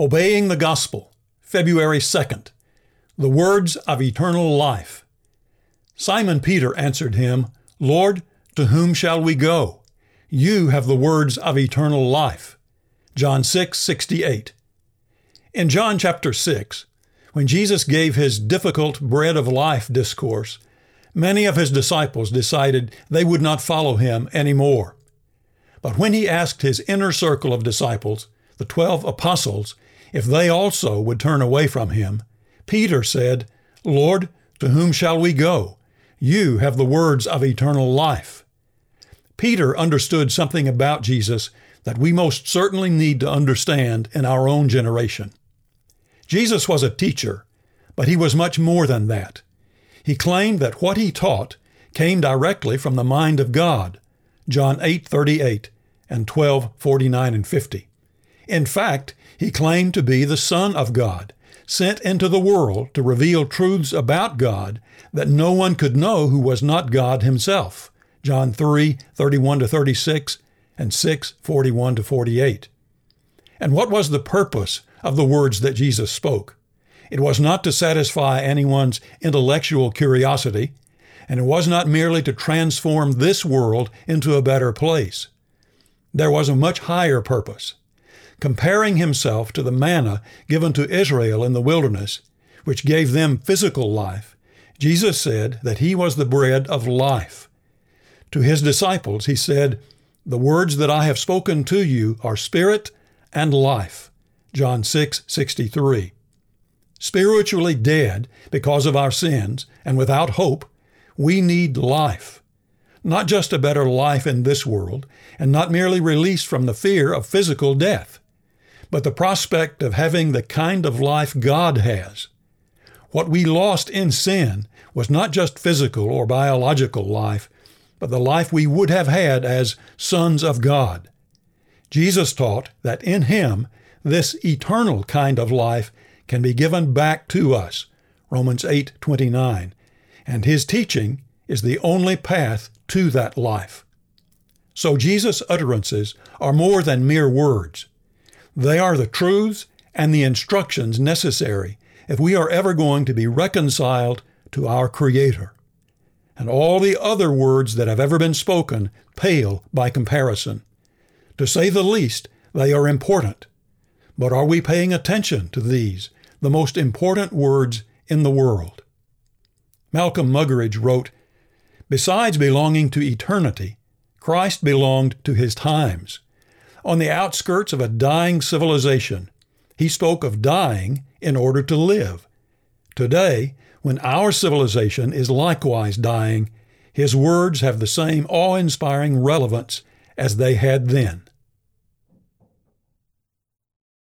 Obeying the Gospel, February 2nd. The words of eternal life. Simon Peter answered him, Lord, to whom shall we go? You have the words of eternal life. John 6, 68. In John chapter 6, when Jesus gave his difficult bread of life discourse, many of his disciples decided they would not follow him anymore. But when he asked his inner circle of disciples, the twelve apostles, if they also would turn away from him, Peter said, Lord, to whom shall we go? You have the words of eternal life. Peter understood something about Jesus that we most certainly need to understand in our own generation. Jesus was a teacher, but he was much more than that. He claimed that what he taught came directly from the mind of God, John 8:38 and 12:49 and 50. In fact, he claimed to be the Son of God, sent into the world to reveal truths about God that no one could know who was not God himself. John 3 31 to 36 and 6 41 to 48. And what was the purpose of the words that Jesus spoke? It was not to satisfy anyone's intellectual curiosity, and it was not merely to transform this world into a better place. There was a much higher purpose comparing himself to the manna given to Israel in the wilderness, which gave them physical life, Jesus said that he was the bread of life. To his disciples, he said, The words that I have spoken to you are spirit and life. John 6 63. Spiritually dead because of our sins and without hope, we need life. Not just a better life in this world, and not merely released from the fear of physical death but the prospect of having the kind of life God has. What we lost in sin was not just physical or biological life, but the life we would have had as sons of God. Jesus taught that in Him, this eternal kind of life can be given back to us. Romans 8:29. And his teaching is the only path to that life. So Jesus' utterances are more than mere words. They are the truths and the instructions necessary if we are ever going to be reconciled to our Creator. And all the other words that have ever been spoken pale by comparison. To say the least, they are important. But are we paying attention to these, the most important words in the world? Malcolm Muggeridge wrote, Besides belonging to eternity, Christ belonged to his times on the outskirts of a dying civilization. He spoke of dying in order to live. Today, when our civilization is likewise dying, his words have the same awe inspiring relevance as they had then.